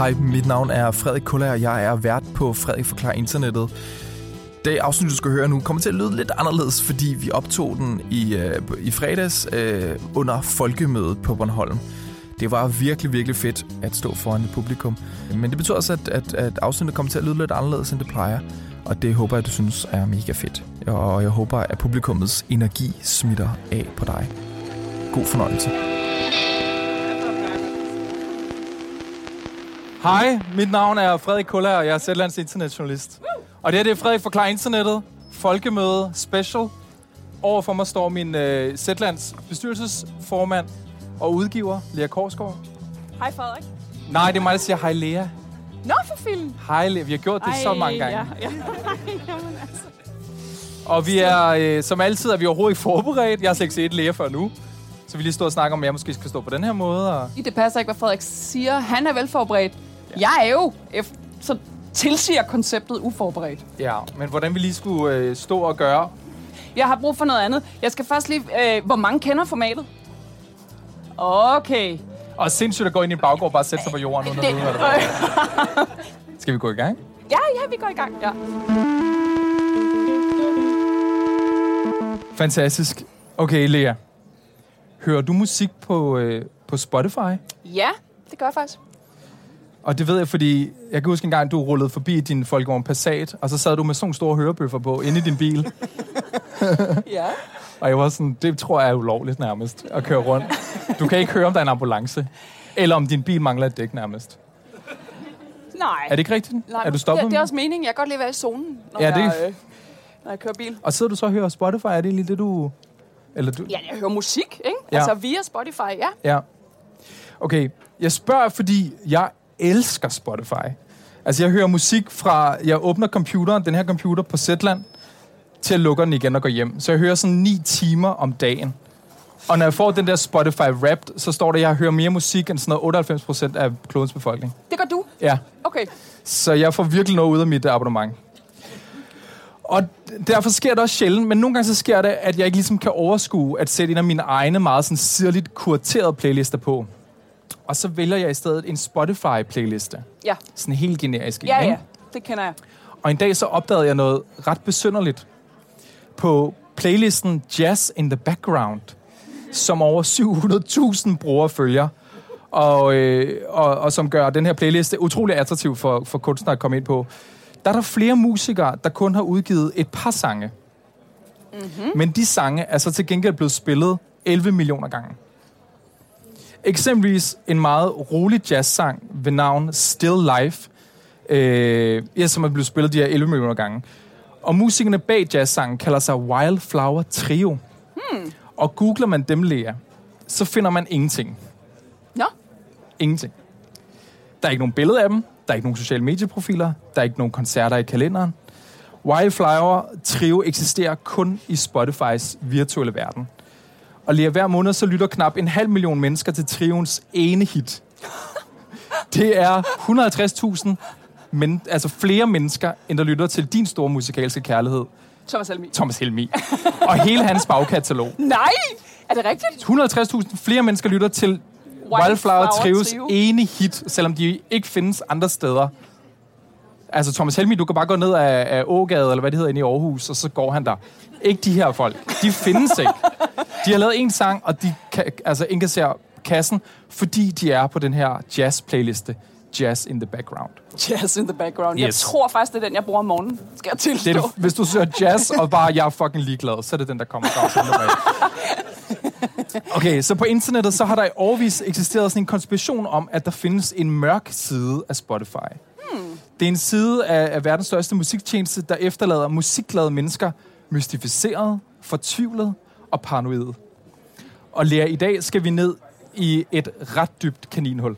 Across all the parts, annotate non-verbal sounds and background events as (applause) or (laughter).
Hej, mit navn er Frederik Kuller, og jeg er vært på Frederik Forklar Internettet. Det afsnit, du skal høre nu, kommer til at lyde lidt anderledes, fordi vi optog den i, øh, i fredags øh, under folkemødet på Bornholm. Det var virkelig, virkelig fedt at stå foran et publikum. Men det betyder også, at, at, at afsnittet kommer til at lyde lidt anderledes, end det plejer. Og det håber jeg, du synes er mega fedt. Og jeg håber, at publikummets energi smitter af på dig. God fornøjelse. Hej, mit navn er Frederik Kuller, og jeg er Sætlands internetjournalist. Og det her det er Frederik Forklarer Internettet, folkemøde special. Overfor mig står min øh, Sætlands bestyrelsesformand og udgiver, Lea Korsgaard. Hej Frederik. Nej, det er mig, der siger hej Lea. Nå, for film. Hej Lea, vi har gjort det Ej, så mange gange. Ja, ja. (laughs) Jamen, altså. Og vi er, øh, som altid, er vi overhovedet ikke forberedt. Jeg har slet ikke set Lea før nu. Så vi lige står og snakker om, at jeg måske skal stå på den her måde. Og... Det passer ikke, hvad Frederik siger. Han er velforberedt. Ja. Jeg er jo, så tilsiger konceptet uforberedt. Ja, men hvordan vi lige skulle øh, stå og gøre. Jeg har brug for noget andet. Jeg skal først lige... Øh, hvor mange kender formatet? Okay. Og sindssygt at gå ind i en baggård og bare sætte sig på jorden. Uden det... vide, (laughs) Skal vi gå i gang? Ja, ja, vi går i gang. Ja. Fantastisk. Okay, Lea. Hører du musik på, øh, på Spotify? Ja, det gør jeg faktisk. Og det ved jeg, fordi jeg kan huske en gang, du rullede forbi din Folkevogn Passat, og så sad du med sådan store hørebøffer på inde i din bil. (laughs) ja. Og jeg var sådan, det tror jeg er ulovligt nærmest, at køre rundt. Du kan ikke høre, om der er en ambulance. Eller om din bil mangler et dæk nærmest. Nej. Er det ikke rigtigt? Nej, er du stoppet? Det, det er også meningen. Jeg kan godt lide at være i zonen, når, ja, det... jeg, øh, når jeg kører bil. Og sidder du så og hører Spotify? Er det lige det, du... Eller du... Ja, jeg hører musik, ikke? Ja. Altså via Spotify, ja. Ja. Okay, jeg spørger, fordi jeg elsker Spotify. Altså, jeg hører musik fra... Jeg åbner computeren, den her computer på Zetland, til at lukke den igen og gå hjem. Så jeg hører sådan 9 timer om dagen. Og når jeg får den der Spotify Wrapped, så står der, at jeg hører mere musik end sådan noget 98 procent af klodens befolkning. Det gør du? Ja. Okay. Så jeg får virkelig noget ud af mit abonnement. Og derfor sker det også sjældent, men nogle gange så sker det, at jeg ikke ligesom kan overskue at sætte en af mine egne meget sådan sirligt kuraterede playlister på. Og så vælger jeg i stedet en Spotify-playliste. Ja. Sådan helt generisk. Ja, ikke? ja. Det kender jeg. Og en dag så opdagede jeg noget ret besynderligt. På playlisten Jazz in the Background, som over 700.000 brugere følger, og, øh, og, og som gør den her playliste utrolig attraktiv for, for kunstnere at komme ind på. Der er der flere musikere, der kun har udgivet et par sange. Mm-hmm. Men de sange er så til gengæld blevet spillet 11 millioner gange. Eksempelvis en meget rolig jazzsang ved navn Still Life, øh, ja, som er blevet spillet de her 11 millioner gange. Og musikerne bag jazzsangen kalder sig Wildflower Trio. Hmm. Og googler man dem, Lea, så finder man ingenting. Nå? Ingenting. Der er ikke nogen billeder af dem. Der er ikke nogen sociale medieprofiler. Der er ikke nogen koncerter i kalenderen. Wildflower Trio eksisterer kun i Spotifys virtuelle verden. Og lige hver måned, så lytter knap en halv million mennesker til Trions ene hit. Det er 150.000 men, altså flere mennesker, end der lytter til din store musikalske kærlighed. Thomas Helmi. Thomas Helmi. og hele hans bagkatalog. Nej! Er det rigtigt? 150.000 flere mennesker lytter til Wildflower, Wildflower Trios Trio. ene hit, selvom de ikke findes andre steder. Altså Thomas Helmi, du kan bare gå ned af, af Ågade, eller hvad det hedder, inde i Aarhus, og så går han der. Ikke de her folk. De findes ikke. De har lavet en sang, og de kan, altså indkasserer kassen, fordi de er på den her jazz-playliste. Jazz in the background. Jazz in the background. Yes. Jeg tror faktisk, det er den, jeg bruger om morgenen. Skal jeg tilstå. Det er hvis du søger jazz, og bare jeg er fucking ligeglad, så er det den, der kommer Okay, så på internettet, så har der i årvis eksisteret sådan en konspiration om, at der findes en mørk side af Spotify. Det er en side af, af verdens største musiktjeneste, der efterlader musikglade mennesker mystificeret, fortvivlet og paranoid. Og Lea, i dag skal vi ned i et ret dybt kaninhul.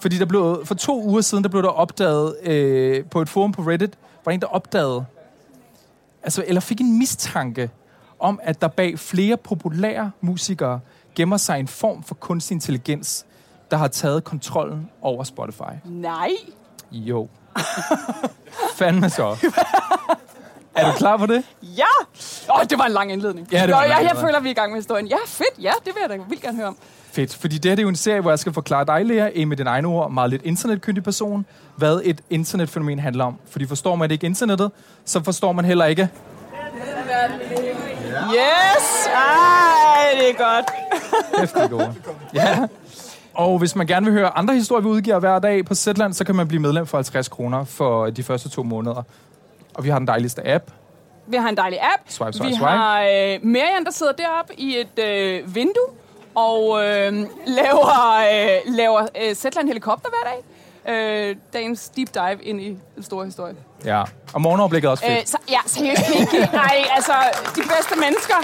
Fordi der blev, for to uger siden, der blev der opdaget øh, på et forum på Reddit, var en, der opdagede, altså, eller fik en mistanke om, at der bag flere populære musikere gemmer sig en form for kunstig intelligens, der har taget kontrollen over Spotify. Nej. Jo. Fandme så. Er du klar på det? Ja! Åh, oh, det var en lang indledning. Ja, det Nå, var en jeg, jeg føler, vi er i gang med historien. Ja, fedt. Ja, det vil jeg da vildt gerne høre om. Fedt, fordi det her det er jo en serie, hvor jeg skal forklare dig, Lea, en med dine egne ord, meget lidt internetkyndig person, hvad et internetfænomen handler om. Fordi forstår man ikke internettet, så forstår man heller ikke... Yes! Ej, det er godt. Er gode. Ja. Og hvis man gerne vil høre andre historier, vi udgiver hver dag på Zetland, så kan man blive medlem for 50 kroner for de første to måneder. Og vi har den dejligste app. Vi har en dejlig app. Swipe, swipe, vi swipe. har øh, Marian, der sidder deroppe i et øh, vindue og øh, laver, øh, laver øh, Zetland helikopter hver dag. Øh, dagens deep dive ind i den store historie. Ja. Og morgenoverblikket er også fedt. Øh, så, ja, seriøst, Pinky. Nej, altså, de bedste mennesker.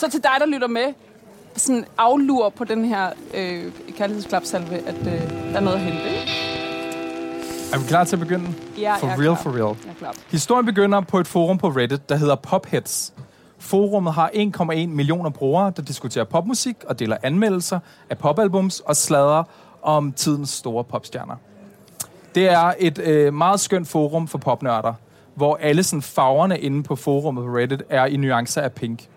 Så til dig, der lytter med, sådan aflur på den her øh, kærlighedsklapsalve, at øh, der er noget at hente. Er vi klar til at begynde? Ja, For jeg er real, klar. for real. Jeg er klar. Historien begynder på et forum på Reddit, der hedder Popheads. Forummet har 1,1 millioner brugere, der diskuterer popmusik og deler anmeldelser af popalbums og sladrer om tidens store popstjerner. Det er et øh, meget skønt forum for popnørder, hvor alle sådan, farverne inde på forummet på Reddit er i nuancer af pink.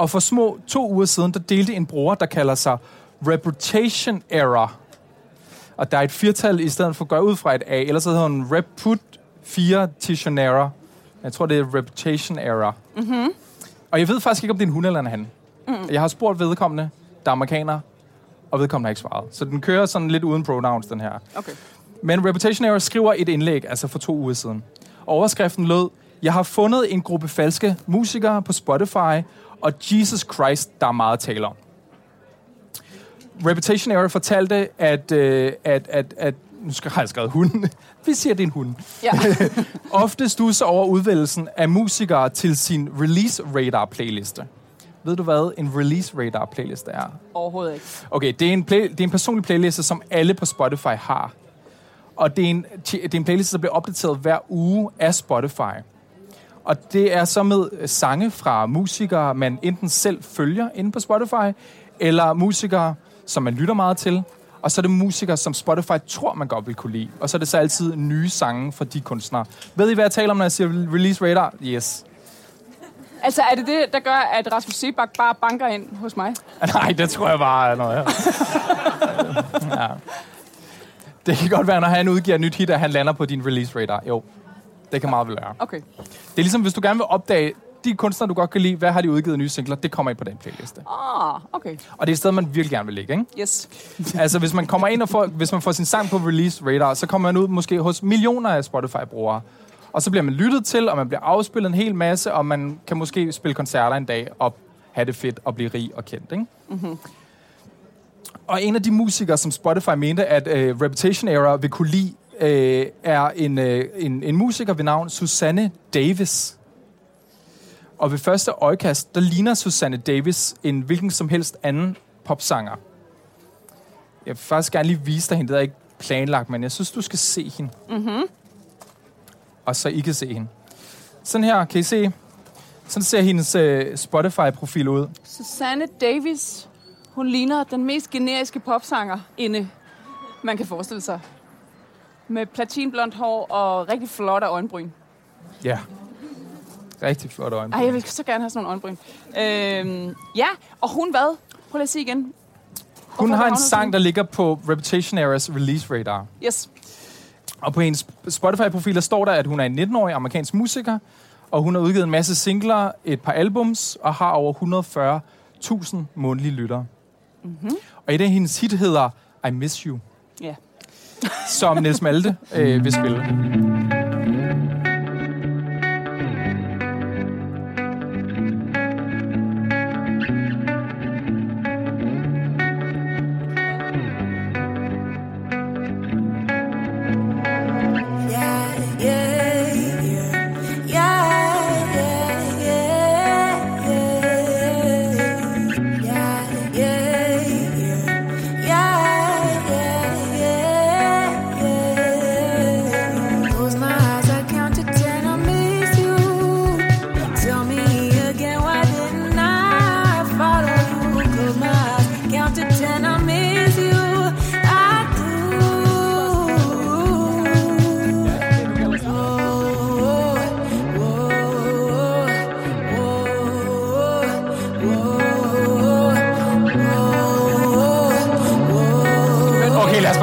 Og for små to uger siden, der delte en bruger, der kalder sig Reputation Error. Og der er et firtal i stedet for at gå ud fra et A, ellers så hedder hun Reput 4 Error. Jeg tror, det er Reputation Error. Mm-hmm. Og jeg ved faktisk ikke, om det er en hun eller en han. Mm. Jeg har spurgt vedkommende, der er amerikaner, og vedkommende har ikke svaret. Så den kører sådan lidt uden pronouns, den her. Okay. Men Reputation Error skriver et indlæg, altså for to uger siden. Overskriften lød, jeg har fundet en gruppe falske musikere på Spotify, og Jesus Christ, der er meget tale om. Reputation Error fortalte, at, øh, at, at, at nu skal jeg skrevet hund. (laughs) Vi siger, det er en hund. Ja. (laughs) Ofte stusser over udvælgelsen af musikere til sin Release Radar playliste. Ved du hvad en Release Radar playliste er? Overhovedet ikke. Okay, det er, en play, det er en personlig playliste, som alle på Spotify har. Og det er, en, det er en playliste, der bliver opdateret hver uge af Spotify. Og det er så med øh, sange fra musikere, man enten selv følger inde på Spotify, eller musikere, som man lytter meget til. Og så er det musikere, som Spotify tror, man godt vil kunne lide. Og så er det så altid nye sange fra de kunstnere. Ved I, hvad jeg taler om, når jeg siger Release Radar? Yes. Altså, er det det, der gør, at Rasmus Sebak bare banker ind hos mig? (laughs) Nej, det tror jeg bare er noget. Ja. ja. Det kan godt være, når han udgiver et nyt hit, at han lander på din release radar. Jo, det kan meget vel være. Okay. Det er ligesom, hvis du gerne vil opdage de kunstnere, du godt kan lide, hvad har de udgivet nye singler, det kommer ind på den playliste. Ah, okay. Og det er et sted, man virkelig gerne vil ligge, ikke? Yes. (laughs) Altså, hvis man kommer ind og får, hvis man får sin sang på release radar, så kommer man ud måske hos millioner af Spotify-brugere. Og så bliver man lyttet til, og man bliver afspillet en hel masse, og man kan måske spille koncerter en dag og have det fedt og blive rig og kendt, ikke? Mm-hmm. Og en af de musikere, som Spotify mente, at uh, Reputation Era vil kunne lide, uh, er en, uh, en, en musiker ved navn Susanne Davis. Og ved første øjekast, der ligner Susanne Davis en hvilken som helst anden popsanger. Jeg vil faktisk gerne lige vise dig hende. Det er ikke planlagt, men jeg synes, du skal se hende. Mm-hmm. Og så I kan se hende. Sådan her, kan I se? Sådan ser hendes uh, Spotify-profil ud. Susanne Davis. Hun ligner den mest generiske popsanger inde, man kan forestille sig. Med platinblondt hår og rigtig flotte øjenbryn. Ja. Rigtig flot øjne. Ej, jeg vil så gerne have sådan nogle øjenbryn. Øhm, ja, og hun hvad? Prøv lige at sige igen. Hun Hvorfor har en sang, der ligger på Reputation Eras release radar. Yes. Og på hendes Spotify-profil, der står der, at hun er en 19-årig amerikansk musiker, og hun har udgivet en masse singler, et par albums, og har over 140.000 månedlige lyttere. Mm-hmm. Og i det hendes hit hedder I Miss You, Ja som Niels Malte øh, vil spille.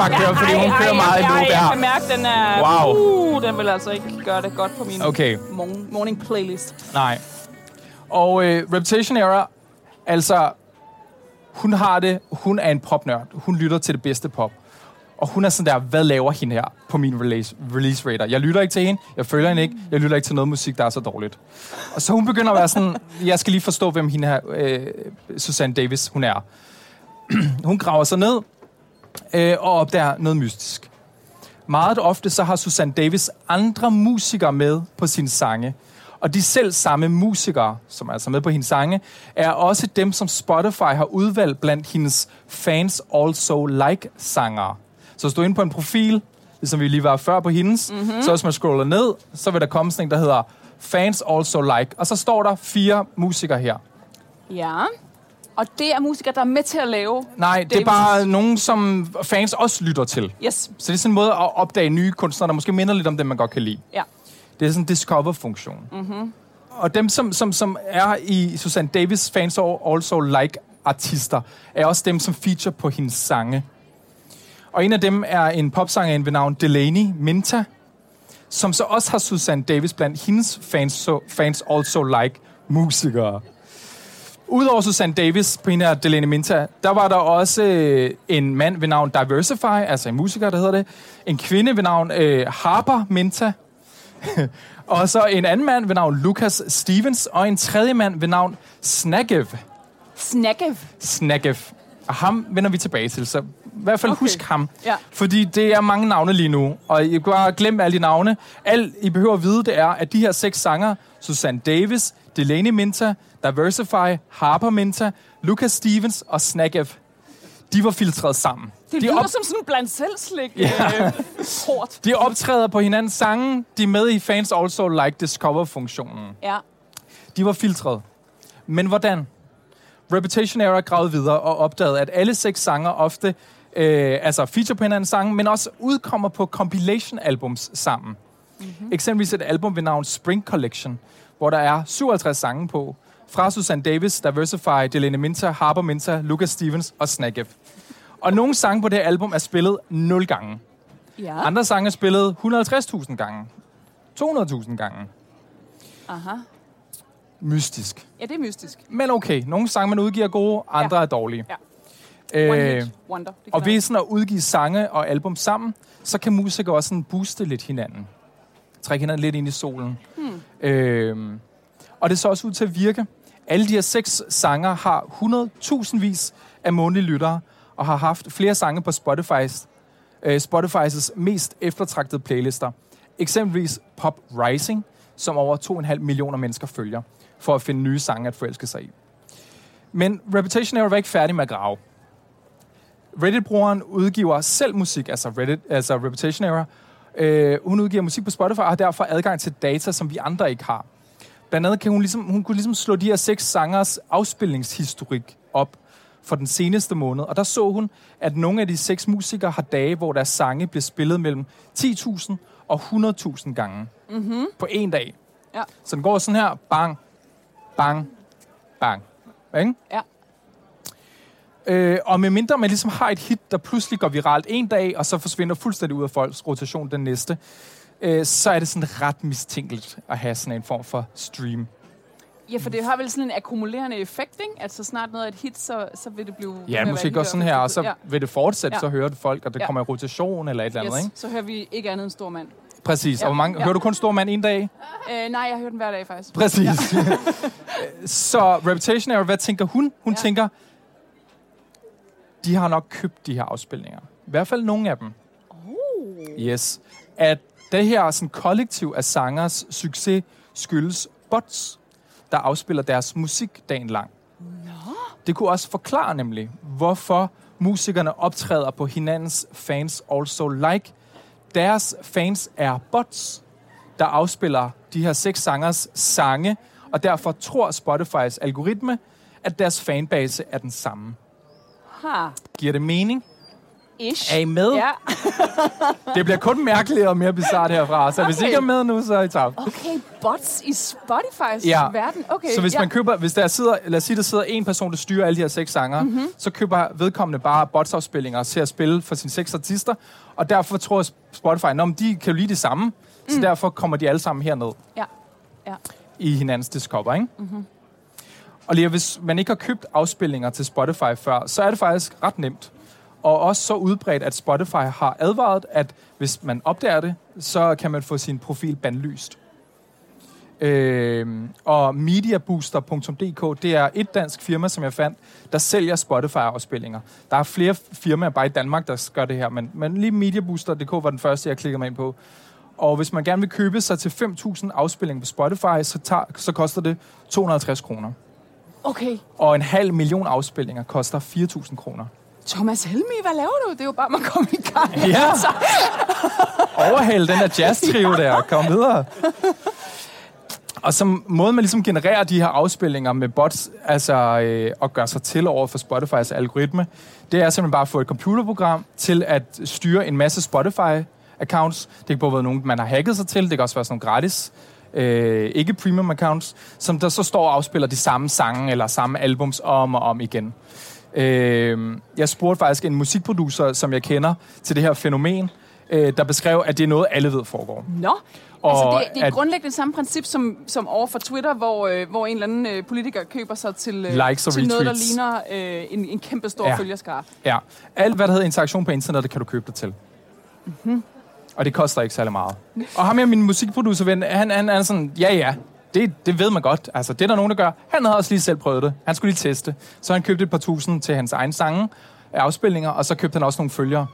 Køre, fordi hun kører meget i loop Jeg her. kan mærke, den er... Wow. Uh, den vil altså ikke gøre det godt på min Okay. morgen, morning playlist. Nej. Og øh, Reputation Era, altså, hun har det, hun er en popnørd. Hun lytter til det bedste pop. Og hun er sådan der, hvad laver hende her på min release, release radar? Jeg lytter ikke til hende, jeg følger hende ikke, jeg lytter ikke til noget musik, der er så dårligt. Og så hun begynder at være sådan, (laughs) jeg skal lige forstå, hvem hende her, øh, Susanne Davis, hun er. (clears throat) hun graver sig ned øh, og opdager noget mystisk. Meget ofte så har Susanne Davis andre musikere med på sine sange. Og de selv samme musikere, som er altså med på hendes sange, er også dem, som Spotify har udvalgt blandt hendes fans also like sangere. Så hvis du er inde på en profil, ligesom vi lige var før på hendes, mm-hmm. så hvis man scroller ned, så vil der komme sådan en, der hedder fans also like. Og så står der fire musikere her. Ja. Og det er musikere, der er med til at lave... Nej, det er bare nogen, som fans også lytter til. Yes. Så det er sådan en måde at opdage nye kunstnere, der måske minder lidt om dem, man godt kan lide. Ja. Det er sådan en discover-funktion. Mm-hmm. Og dem, som, som, som er i Susanne Davis fans og also like artister, er også dem, som feature på hendes sange. Og en af dem er en popsanger ved navn Delaney Minta, som så også har Susanne Davis blandt hendes fans, so, fans also like musikere. Udover Susanne Davis her Delaney Minta, der var der også øh, en mand ved navn Diversify, altså en musiker, der hedder det. En kvinde ved navn øh, Harper Minta. (laughs) og så en anden mand ved navn Lucas Stevens, og en tredje mand ved navn Snagev. Snakkev. Snagev. Og ham vender vi tilbage til, så i hvert fald okay. husk ham. Ja. Fordi det er mange navne lige nu, og I kan bare glemme alle de navne. Alt I behøver at vide, det er, at de her seks sanger, Susanne Davis, Delaney Minta, Diversify, Harper Minta, Lucas Stevens og Snagev, de var filtreret sammen. Det de, lyder op, som sådan en blandt selvslik Ja. øh, port. de optræder på hinandens sange, de er med i Fans Also Like Discover-funktionen. Ja. De var filtreret. Men hvordan? Reputation Era gravede videre og opdagede, at alle seks sanger ofte øh, altså feature på hinandens sange, men også udkommer på compilation-albums sammen. Mm-hmm. Eksempelvis et album ved navn Spring Collection, hvor der er 57 sange på, fra Susanne Davis, Diversify, Delaney Minta, Harper Minta, Lucas Stevens og Snagev. Og nogle sange på det her album er spillet 0 gange. Ja. Andre sange er spillet 150.000 gange. 200.000 gange. Aha. Mystisk. Ja, det er mystisk. Men okay, nogle sange, man udgiver er gode, andre Ja. er dårlige. Ja. One Øh, hit wonder. Og ved sådan at udgive sange og album sammen, så kan musikere også sådan booste lidt hinanden. Trække hinanden lidt ind i solen. Hmm. Øhm, og det så også ud til at virke. Alle de her seks sanger har 100.000 vis af månedlige lyttere, og har haft flere sange på Spotify's, øh, Spotify's mest eftertragtede playlister. Eksempelvis Pop Rising, som over 2,5 millioner mennesker følger, for at finde nye sange at forelske sig i. Men Reputation Era var ikke færdig med at grave. Reddit-brugeren udgiver selv musik, altså, Reddit, altså Reputation Era. Øh, hun udgiver musik på Spotify og har derfor adgang til data, som vi andre ikke har. Blandt andet kan hun, ligesom, hun kunne ligesom slå de her seks sangers afspilningshistorik op for den seneste måned. Og der så hun, at nogle af de seks musikere har dage, hvor deres sange bliver spillet mellem 10.000 og 100.000 gange mm-hmm. på en dag. Ja. Så den går sådan her, bang, bang, bang. Ikke? Ja. Øh, og medmindre man ligesom har et hit, der pludselig går viralt en dag, og så forsvinder fuldstændig ud af folks rotation den næste, øh, så er det sådan ret mistænkeligt at have sådan en form for stream. Ja, for det har vel sådan en akkumulerende effekt, ikke? At så snart noget er et hit, så, så vil det blive... Ja, måske hit, sådan her, og så ja. vil det fortsætte, Ja. så hører det folk, og det Ja. kommer i rotation eller et eller andet, Yes, ikke? så hører vi ikke andet end stor mand. Præcis. Ja. Og hvor mange, Ja. hører du kun Stor Mand en dag? Øh, nej, jeg hører den hver dag, faktisk. Præcis. (laughs) så Reputation Era, hvad tænker hun? Hun Ja. tænker, de har nok købt de her afspilninger. I hvert fald nogle af dem. Oh. Yes. At det her sådan, kollektiv af sangers succes skyldes bots, der afspiller deres musik dagen lang. Nå. Det kunne også forklare nemlig, hvorfor musikerne optræder på hinandens fans also like. Deres fans er bots, der afspiller de her seks sangers sange, og derfor tror Spotifys algoritme, at deres fanbase er den samme. Ha. Giver det mening? Ish. Er I med? Ja. (laughs) Det bliver kun mærkeligere og mere bizart herfra, så hvis I Okay. ikke er med nu, så er I tabt. Okay, bots i Spotify's Ja. verden. Okay, Så hvis ja. man køber, hvis der sidder, lad os sige, der sidder en person, der styrer alle de her seks sanger, Mhm. mm-hmm. så køber vedkommende bare botsafspillinger til at spille for sine seks artister, og derfor tror Spotify, at de kan jo lide det samme, mm. så derfor kommer de alle sammen herned Ja. ja. i hinandens diskopper, ikke? Mm-hmm. Og lige hvis man ikke har købt afspilninger til Spotify før, så er det faktisk ret nemt. Og også så udbredt, at Spotify har advaret, at hvis man opdager det, så kan man få sin profil bandlyst. Øhm, og mediabooster.dk, det er et dansk firma, som jeg fandt, der sælger Spotify-afspillinger. Der er flere firmaer bare i Danmark, der gør det her, men, men lige mediabooster.dk var den første, jeg klikkede mig ind på. Og hvis man gerne vil købe sig til 5.000 afspillinger på Spotify, så, tager, så koster det 250 kroner. Okay. Og en halv million afspillinger koster 4.000 kroner. Thomas Helmi, hvad laver du? Det er jo bare, man kommer i gang. Ja! (laughs) Overhæld den der jazz-trio (laughs) der. Kom videre. Og som måde, man ligesom genererer de her afspillinger med bots, altså øh, at gøre sig til over for Spotify's algoritme, det er simpelthen bare at få et computerprogram til at styre en masse Spotify-accounts. Det kan både være nogen, man har hacket sig til, det kan også være sådan nogle gratis, øh, ikke premium accounts, som der så står og afspiller de samme sange eller samme albums om og om igen. Øh, jeg spurgte faktisk en musikproducer, som jeg kender, til det her fænomen, øh, der beskrev, at det er noget, alle ved foregår. Nå, Og altså det, det er at- grundlæggende samme princip som, som over for Twitter, hvor, øh, hvor en eller anden øh, politiker køber sig til, øh, Likes og til noget, der retweets. ligner øh, en, en kæmpe stor Ja. ja. følgerskare. Ja. Alt, hvad der hedder interaktion på internettet, kan du købe dig til. Mm-hmm. Og det koster ikke særlig meget. Og ham her, min musikproducerven, han, han er sådan, ja ja, det, det ved man godt. Altså, det er der nogen, der gør. Han havde også lige selv prøvet det. Han skulle lige teste. Så han købte et par tusind til hans egen sange, af afspillinger, og så købte han også nogle følgere.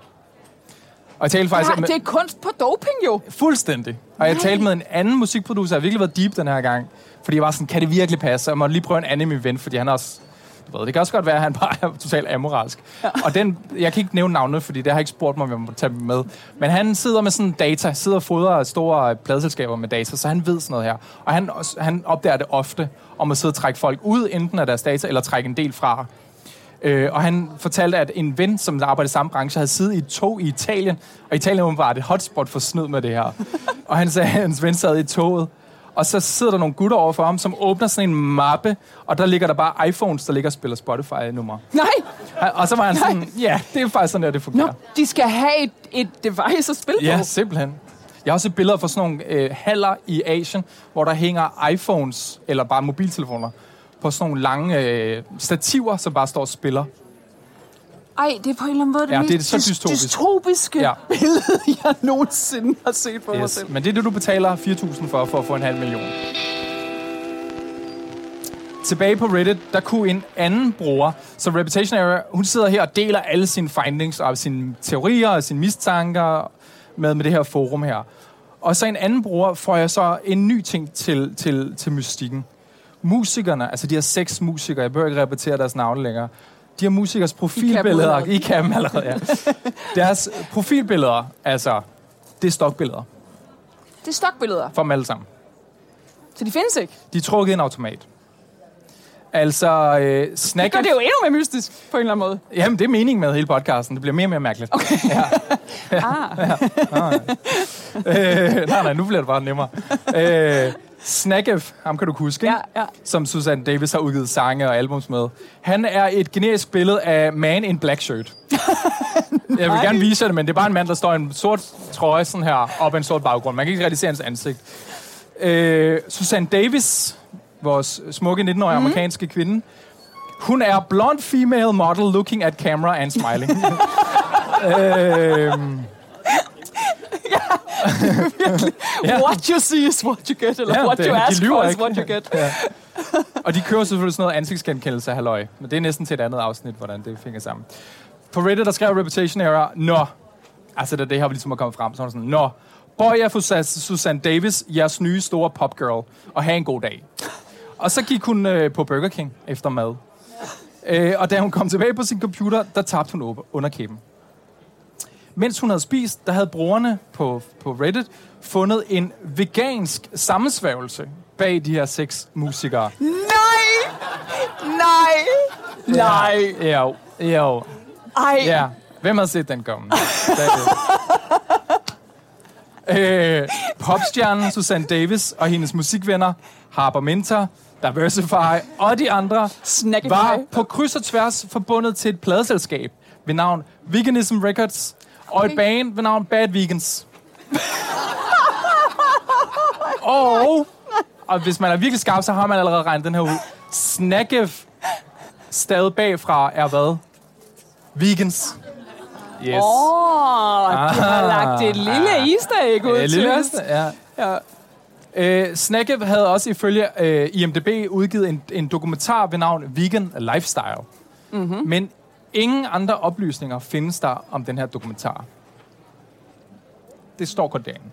Og jeg talte faktisk... Ja, det er kunst på doping jo. Fuldstændig. Og jeg talte med en anden musikproducer, jeg har virkelig været deep den her gang. Fordi jeg var sådan, kan det virkelig passe? Jeg måtte lige prøve en anden min ven, fordi han også... Ved, det kan også godt være, at han bare er totalt amoralsk. Ja. Og den, jeg kan ikke nævne navnet, fordi det har jeg ikke spurgt mig, om jeg må tage dem med. Men han sidder med sådan data, sidder og fodrer store pladselskaber med data, så han ved sådan noget her. Og han, han opdager det ofte, om at sidde og trække folk ud, enten af deres data, eller trække en del fra. Øh, og han fortalte, at en ven, som arbejder i samme branche, havde siddet i et tog i Italien, og Italien var et hotspot for snyd med det her. (laughs) og han sagde, at hans ven sad i toget, og så sidder der nogle gutter over for ham, som åbner sådan en mappe, og der ligger der bare iPhones, der ligger og spiller Spotify-numre. Nej, Og så var han sådan, ja, det er faktisk sådan, der det fungerer. Nå, de skal have et, et device at spille Ja, på. simpelthen. Jeg har også set billeder fra sådan nogle øh, haller i Asien, hvor der hænger iPhones, eller bare mobiltelefoner, på sådan nogle lange øh, stativer, som bare står og spiller. Ej, det er på en eller anden måde det Ja, mest det er så dys- dystopisk. dystopiske Ja. billede, jeg nogensinde har set for mig Yes. selv. Men det er det, du betaler 4.000 for, for at få en halv million. Tilbage på Reddit, der kunne en anden bruger, så Reputation Area, hun sidder her og deler alle sine findings og sine teorier og sine mistanker med, med det her forum her. Og så en anden bruger får jeg så en ny ting til, til, til mystikken. Musikerne, altså de her seks musikere, jeg behøver ikke repetere deres navne længere, de her musikers profilbilleder. I kan allerede, ja. (laughs) Deres profilbilleder, altså, det er stokbilleder Det er stokbilleder, for dem alle sammen. så de findes ikke. De er trukket i en automat. Altså, øh, Det snack... gør det jo endnu mere mystisk, på en eller anden måde. Jamen, det er meningen med hele podcasten. Det bliver mere og mere mærkeligt. Okay. Ja. (laughs) Ah, Øh, nej, nej, nu bliver det bare nemmere. Øh, Snackef, ham kan du huske, ja, ja. som Susanne Davis har udgivet sange og albums med. Han er et generisk billede af Man in Black Shirt. (laughs) Jeg vil gerne vise det, men det er bare en mand, der står i en sort trøje sådan her, op ad en sort baggrund. Man kan ikke rigtig se hans ansigt. Øh, Susanne Davis, vores smukke 19-årige mm. amerikanske kvinde, hun er blond female model looking at camera and smiling. (laughs) øhm, Ja. What you see is what you get, eller Ja, what det- you ask for is what you get. Og de kører selvfølgelig sådan noget ansigtsgenkendelse af halløj. Men det er næsten til et andet afsnit, hvordan det hænger sammen. På Reddit, der skrev Reputation Era, Nå, altså da det her ligesom er kommet frem, så var det sådan, Nå, bøj for Sus- Susanne Davis, jeres nye store popgirl, og have en god dag. Og så gik hun øh, på Burger King efter mad. Øh, og da hun kom tilbage på sin computer, der tabte hun underkæben. Mens hun havde spist, der havde brugerne på, på Reddit fundet en vegansk sammensværgelse bag de her seks musikere. Nej! Nej! Nej! Jo, jo, Ej! ja. Hvem har set den komme? Det det. (laughs) øh, popstjernen Susanne Davis og hendes musikvenner Harper Minter, Diversify og de andre Snackify. var på kryds og tværs forbundet til et pladeselskab ved navn Veganism Records og et band ved navn Bad Vegans. (laughs) og, og hvis man er virkelig skarp, så har man allerede regnet den her ud. Snackef stadig bagfra er hvad? Vegans. Yes. Åh, oh, de har Ah. lagt et lille easter egg ud Ja, til os. ja. Ja. Øh, Snakke havde også ifølge øh, IMDb udgivet en, en dokumentar ved navn Vegan Lifestyle. Mm-hmm. Men ingen andre oplysninger findes der om den her dokumentar. Det står kun derinde.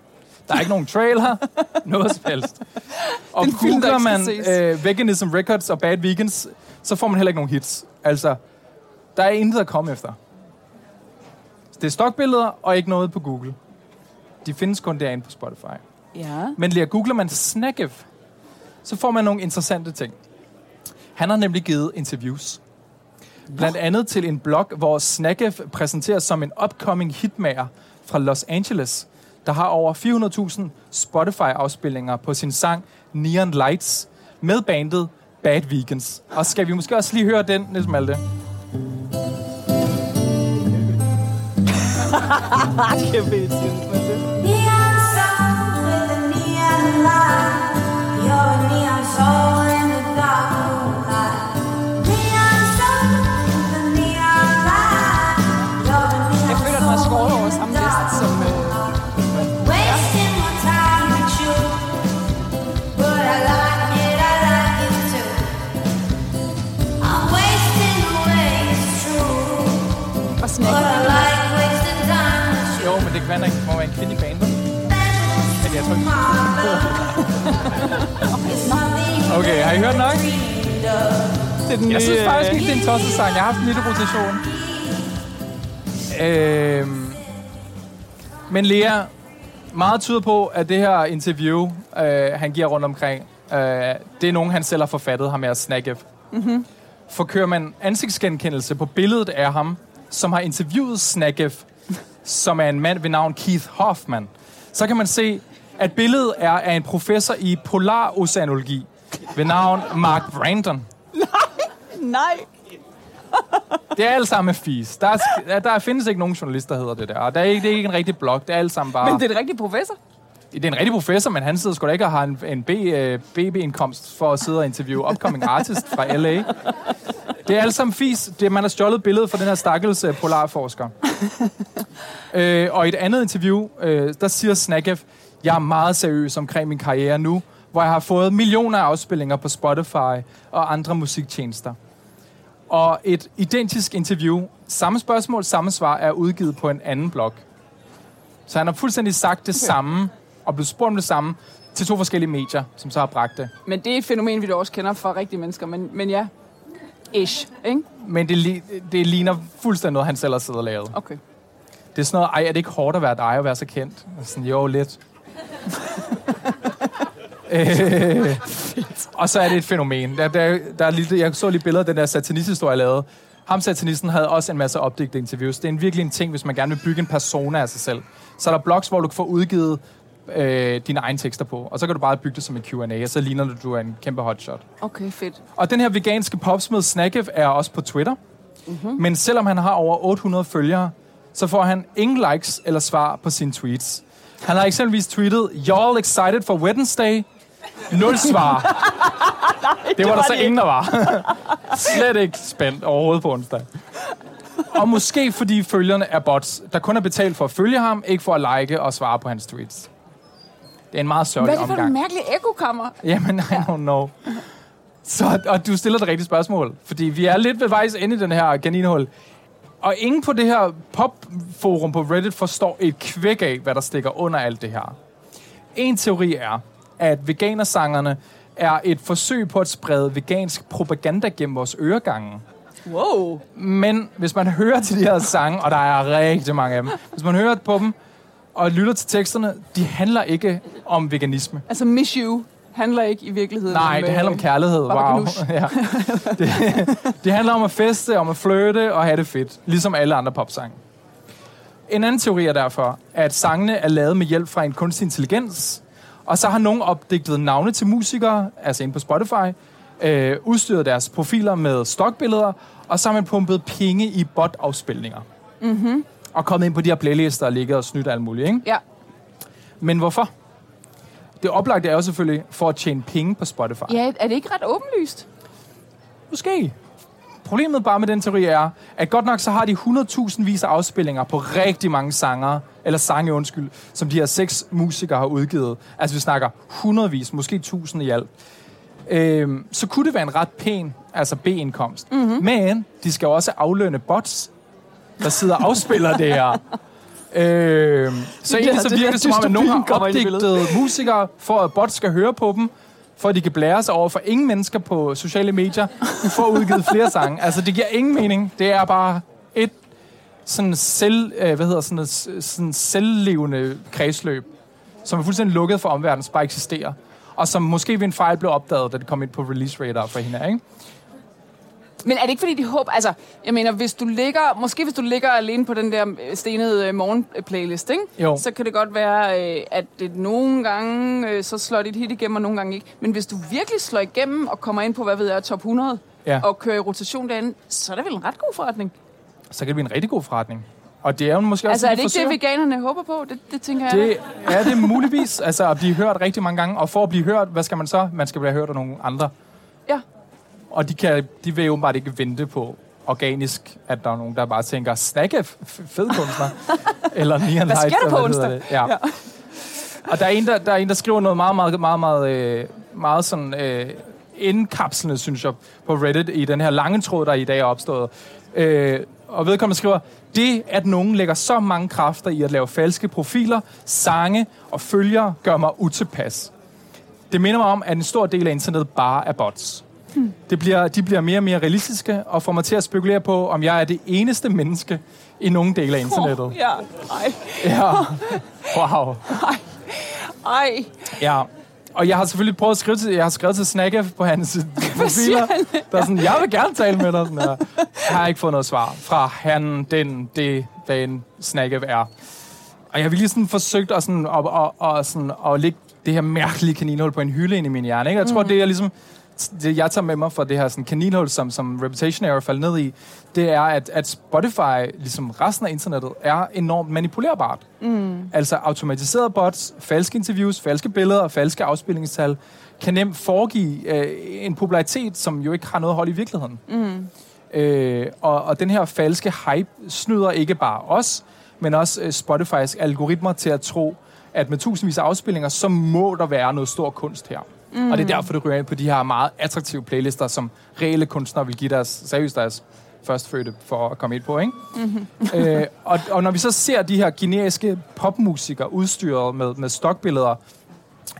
Der er ikke nogen trailer, (laughs) noget som helst. Og Den film, googler man øh, Veganism Records og Bad Vegans, så får man heller ikke nogen hits. Altså, der er intet at komme efter. Det er stokbilleder og ikke noget på Google. De findes kun derinde på Spotify. ja. Men lige googler man Snakev, så får man nogle interessante ting. Han har nemlig givet interviews. Blandt andet til en blog, hvor Snakev præsenteres som en upcoming hitmager fra Los Angeles, der har over 400.000 Spotify-afspillinger på sin sang Neon Lights med bandet Bad Vegans. Og skal vi måske også lige høre den, Niels Malte? (laughs) Kæmpe Neon with a neon light. Jeg tror ikke... Okay, har I hørt nok? Det er den Jeg synes nye, faktisk øh, ikke, det er en tosset sang. Jeg har haft en lille rotation. Øhm, men Lea, meget tyder på, at det her interview, øh, han giver rundt omkring, øh, det er nogen, han selv har forfattet, ham her Snakev. Mm-hmm. For kører man ansigtsgenkendelse på billedet af ham, som har interviewet Snakev, som er en mand ved navn Keith Hoffman, så kan man se, at billedet er af en professor i polaroceanologi ved navn Mark Brandon. Nej. Det er alt sammen fis. Der, er, der findes ikke nogen journalister, der hedder det der. Der er ikke, det er ikke en rigtig blog. Det er alt sammen bare... Men det er en rigtig professor. det er en rigtig professor, men han sidder sgu da ikke og har en, en B, øh, BB-indkomst for at sidde og interviewe upcoming artist fra LA. Det er alt sammen fis. Det, man har stjålet billedet fra den her stakkels øh, polarforsker. øh, og i et andet interview, øh, der siger Snakev, jeg er meget seriøs omkring min karriere nu, hvor jeg har fået millioner af afspillinger på Spotify og andre musiktjenester. Og et identisk interview, samme spørgsmål, samme svar, er udgivet på en anden blog. Så han har fuldstændig sagt det okay. samme, og blevet spurgt om det samme, til to forskellige medier, som så har bragt det. Men det er et fænomen, vi da også kender fra rigtige mennesker. Men, men ja, ish, ikke? Men det, li- det ligner fuldstændig noget, han selv har siddet og lavet. Okay. Det er sådan noget, ej, er det ikke hårdt at være dig og være så kendt? Sådan, jo, lidt. Øh, og så er det et fænomen. Der, der, der er lige, jeg så lige billeder af den der satanist-historie, jeg lavede. Ham satanisten havde også en masse opdigte interviews. Det er en virkelig en ting, hvis man gerne vil bygge en persona af sig selv. Så er der blogs, hvor du kan få udgivet øh, dine egne tekster på, og så kan du bare bygge det som en Q&A, og så ligner du, du er en kæmpe hotshot. Okay, fedt. Og den her veganske popsmed Snakev er også på Twitter. Mm-hmm. Men selvom han har over 800 følgere, så får han ingen likes eller svar på sine tweets. Han har eksempelvis tweetet, Y'all excited for Wednesday? Nul svar. (laughs) det var der var så ingen, der var. Slet ikke spændt overhovedet på onsdag. Og måske fordi følgerne er bots, der kun er betalt for at følge ham, ikke for at like og svare på hans tweets. Det er en meget sørgelig Hvad er det for omgang. en mærkelig ekokammer? Jamen, I don't know. Så, og du stiller det rigtige spørgsmål, fordi vi er lidt ved vejs ende i den her kaninhul. Og ingen på det her popforum på Reddit forstår et kvæk af, hvad der stikker under alt det her. En teori er, at veganersangerne er et forsøg på at sprede vegansk propaganda gennem vores øregange. Wow. Men hvis man hører til de her sange, og der er rigtig mange af dem, hvis man hører på dem og lytter til teksterne, de handler ikke om veganisme. Altså, Miss You handler ikke i virkeligheden Nej, om... det handler om øh, kærlighed. Wow. (laughs) Ja. Det, det handler om at feste, om at flirte og have det fedt. Ligesom alle andre popsange. En anden teori er derfor, at sangene er lavet med hjælp fra en kunstig intelligens, og så har nogen opdigtet navne til musikere, altså inde på Spotify, øh, udstyret deres profiler med stokbilleder, og så har man pumpet penge i bot-afspilninger. Mm-hmm. Og kommet ind på de her playlister og ligget og snydt alt muligt, ikke? Ja. Men hvorfor? Det oplagte er jo selvfølgelig for at tjene penge på Spotify. ja, er det ikke ret åbenlyst? Måske. Problemet bare med den teori er, at godt nok så har de 100.000 vis af afspillinger på rigtig mange sanger, eller sange, undskyld, som de her seks musikere har udgivet. Altså vi snakker hundredvis, måske tusind i alt. Øhm, så kunne det være en ret pæn, altså B-indkomst. Mm-hmm. Men de skal jo også aflønne bots, der sidder og afspiller det her. (laughs) Øhm, så Det egentlig der- så det virker det som om, at nogen har opdigtet musikere, for at bots skal høre på dem, for at de kan blære sig over for ingen mennesker på sociale medier, for at udgive flere sange. Altså, det giver ingen mening. Det er bare et sådan selv, øh, hvad hedder sådan et, sådan selvlevende kredsløb, som er fuldstændig lukket for omverdenen, som bare eksisterer. Og som måske ved en fejl blev opdaget, da det kom ind på release radar for hende, ikke? Men er det ikke fordi, de håber... Altså, jeg mener, hvis du ligger... Måske hvis du ligger alene på den der øh, stenede øh, morgen-playlist, ikke? Jo. Så kan det godt være, øh, at det nogle gange, så slår dit hit igennem, og nogle gange ikke. Men hvis du virkelig slår igennem og kommer ind på, hvad ved jeg, top 100, Ja. og kører i rotation derinde, så er det vel en ret god forretning. Så kan det blive en rigtig god forretning. Og det er jo måske også Altså, er det de ikke det, veganerne håber på? Det, det tænker jeg. Det er det muligvis, altså at blive hørt rigtig mange gange. Og for at blive hørt, hvad skal man så? Man skal blive hørt af nogle andre. Og de, kan, de vil jo bare ikke vente på organisk, at der er nogen, der bare tænker, snakke fed kunstner. (laughs) eller Neon Hvad sker der på onsdag? det. Ja. Ja. Og der er, en, der, der er en, der skriver noget meget, meget, meget, meget, øh, meget sådan, øh, indkapslende, synes jeg, på Reddit i den her lange tråd, der i dag er opstået. Øh, og vedkommende skriver, det, at nogen lægger så mange kræfter i at lave falske profiler, sange og følgere, gør mig utilpas. Det minder mig om, at en stor del af internettet bare er bots. Det bliver, de bliver mere og mere realistiske, og får mig til at spekulere på, om jeg er det eneste menneske i nogle dele af internettet. Oh, ja. Ej. Ja. Wow. Ej. Ja. Og jeg har selvfølgelig prøvet at skrive til, jeg har skrevet til Snakke på hans profiler, der er sådan, jeg vil gerne tale med dig. Sådan der. Jeg har ikke fået noget svar fra han, den, det, den Snakke er. Og jeg har virkelig sådan forsøgt at, sådan, at, at, at, sådan, at lægge det her mærkelige kaninhul på en hylde ind i min hjerne. Ikke? Jeg tror, mm. det er ligesom, det jeg tager med mig fra det her sådan, kaninhul, som, som Reputation Error faldt ned i, det er, at, at Spotify, ligesom resten af internettet, er enormt manipulerbart. Mm. Altså automatiseret bots, falske interviews, falske billeder og falske afspillingstal kan nemt foregive øh, en popularitet, som jo ikke har noget hold i virkeligheden. Mm. Øh, og, og den her falske hype snyder ikke bare os, men også øh, Spotifys algoritmer til at tro, at med tusindvis af afspillinger, så må der være noget stor kunst her. Mm. Og det er derfor, det ryger ind på de her meget attraktive playlister, som reelle kunstnere vil give deres, seriøst deres førstfødte for at komme ind på, ikke? Mm-hmm. (laughs) øh, og, og når vi så ser de her generiske popmusikere udstyret med, med stokbilleder,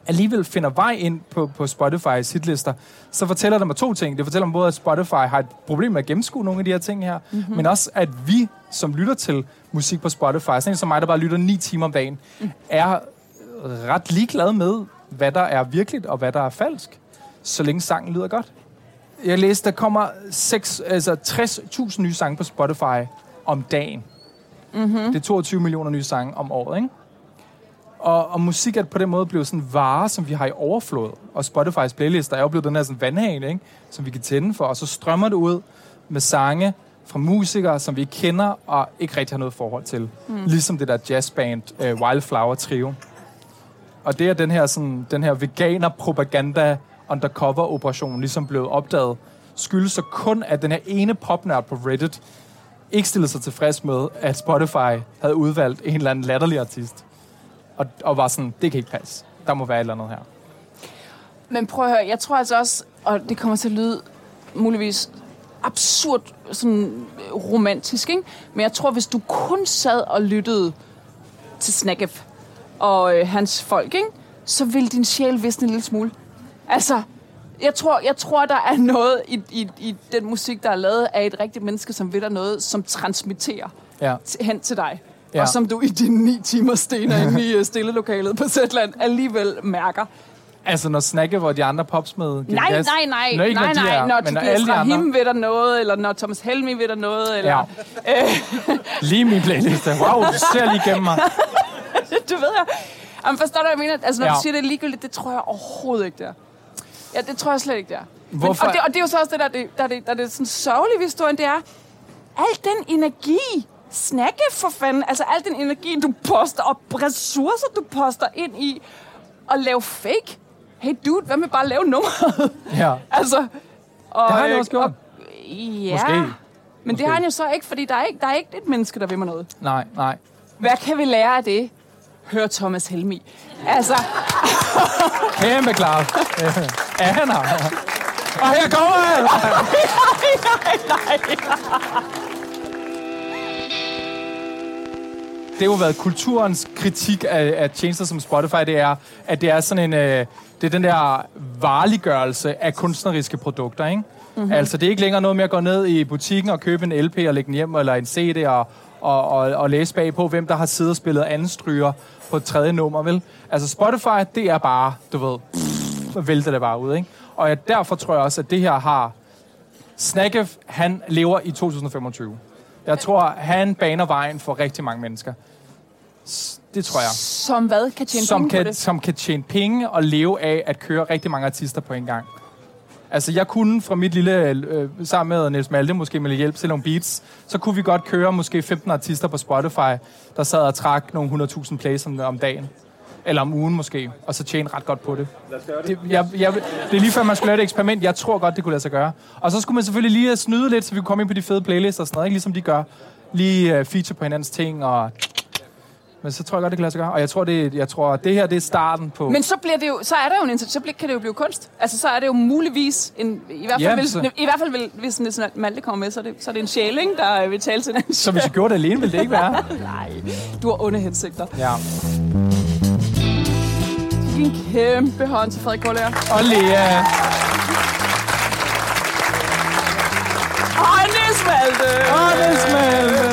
alligevel finder vej ind på, på Spotify's hitlister, så fortæller det mig to ting. Det fortæller mig både, at Spotify har et problem med at gennemskue nogle af de her ting her, mm-hmm. men også, at vi, som lytter til musik på Spotify, sådan en som mig, der bare lytter ni timer om dagen, mm. er ret ligeglad med, hvad der er virkeligt og hvad der er falsk, så længe sangen lyder godt. Jeg læste, der kommer 6, altså 60.000 nye sange på Spotify om dagen. Mm-hmm. Det er 22 millioner nye sange om året, ikke? Og, og musik er på den måde blevet sådan en vare, som vi har i overflod. Og Spotify's playlister er jo blevet den her sådan vandhane, ikke? som vi kan tænde for. Og så strømmer det ud med sange fra musikere, som vi kender og ikke rigtig har noget forhold til. Mm. Ligesom det der jazzband uh, Wildflower Trio. Og det er den her, sådan, den her veganer-propaganda undercover-operation ligesom blevet opdaget, skyldes så kun, at den her ene popnørd på Reddit ikke stillede sig tilfreds med, at Spotify havde udvalgt en eller anden latterlig artist. Og, og var sådan, det kan ikke passe. Der må være et eller andet her. Men prøv at høre, jeg tror altså også, og det kommer til at lyde muligvis absurd sådan romantisk, ikke? men jeg tror, hvis du kun sad og lyttede til Snackef og øh, hans folk, ikke? så ville din sjæl visne en lille smule. Altså, jeg tror, jeg tror der er noget i, i, i den musik, der er lavet af et rigtigt menneske, som ved der noget, som transmitterer Ja. hen til dig. Ja. Og som du i dine ni timer stener inde i øh, stillelokalet på Zetland alligevel mærker. Altså, når Snakke, hvor de andre pops med... giver Nej, gas. nej, nej. Nå, ikke nej, når de nej. er, Når men når alle de andre... Ved der noget, eller når Thomas Helmi ved der noget, eller... Ja. Lige min playliste. Wow, du ser lige igennem mig. (laughs) (laughs) du ved jeg. Jamen, forstår du, hvad jeg mener? Altså, når ja. Du siger, det er ligegyldigt, det tror jeg overhovedet ikke, der. Ja, det tror jeg slet ikke, der. Men, Hvorfor? og, det, og det er jo så også det, der, det, der, det, der, det er sådan sørgelige ved historien, det er, al den energi, snakke for fanden, altså al den energi, du poster, og ressourcer, du poster ind i at lave fake. Hey dude, hvad med bare at lave nummeret? Ja. (laughs) altså, og, Det har han øh, også gjort. og- Ja, Måske. men Måske. det har han jo så ikke, fordi der er ikke, der er ikke et menneske, der vil mig noget. Nej, nej. Hvad kan vi lære af det? Hør Thomas Helmi. Altså, (laughs) Kæmpe klar. (laughs) Ja, han har. Og her kommer han! (laughs) det har jo været kulturens kritik af, af tjenester som Spotify, det er, at det er sådan en, øh, det er den der vareliggørelse af kunstneriske produkter, ikke? Mm-hmm. Altså, det er ikke længere noget med at gå ned i butikken og købe en LP og lægge den hjem, eller en CD og, og, og, og læse bagpå, hvem der har siddet og spillet anden stryger på et tredje nummer, vel? Altså, Spotify, det er bare, du ved, så vælter det bare ud, ikke? Og jeg, derfor tror jeg også, at det her har... Snakev, han lever i 2025. Jeg tror, han baner vejen for rigtig mange mennesker. Det tror jeg. som hvad kan tjene Som penge kan, som kan tjene penge og leve af at køre rigtig mange artister på en gang. Altså, jeg kunne fra mit lille, øh, sammen med Niels Malte, måske med lidt hjælp til nogle beats, så kunne vi godt køre måske 15 artister på Spotify, der sad og trak nogle 100.000 plays om, om dagen. Eller om ugen måske, og så tjene ret godt på det. det, jeg, jeg, det er lige før, man skulle lave et eksperiment. Jeg tror godt, det kunne lade sig gøre. Og så skulle man selvfølgelig lige snyde lidt, så vi kunne komme ind på de fede playlister og sådan noget, ikke? ligesom de gør. Lige uh, feature på hinandens ting, og... Men så tror jeg godt, det kan lade sig gøre. Og jeg tror, det, jeg tror, det her det er starten på... Men så, bliver det jo, så er der jo en, så kan det jo blive kunst. Altså, så er det jo muligvis en, i hvert fald, Ja, vil, så- i hvert fald vil, hvis Niels Malte kommer med, så er det, så er det en sjæling, der vil tale til den. Så hvis jeg gjorde det alene, ville det ikke være. (laughs) Nej, du har onde hensigter. Ja. Giv en kæmpe hånd til Frederik Gårdager. Og Lea. Hej, Niels Malte!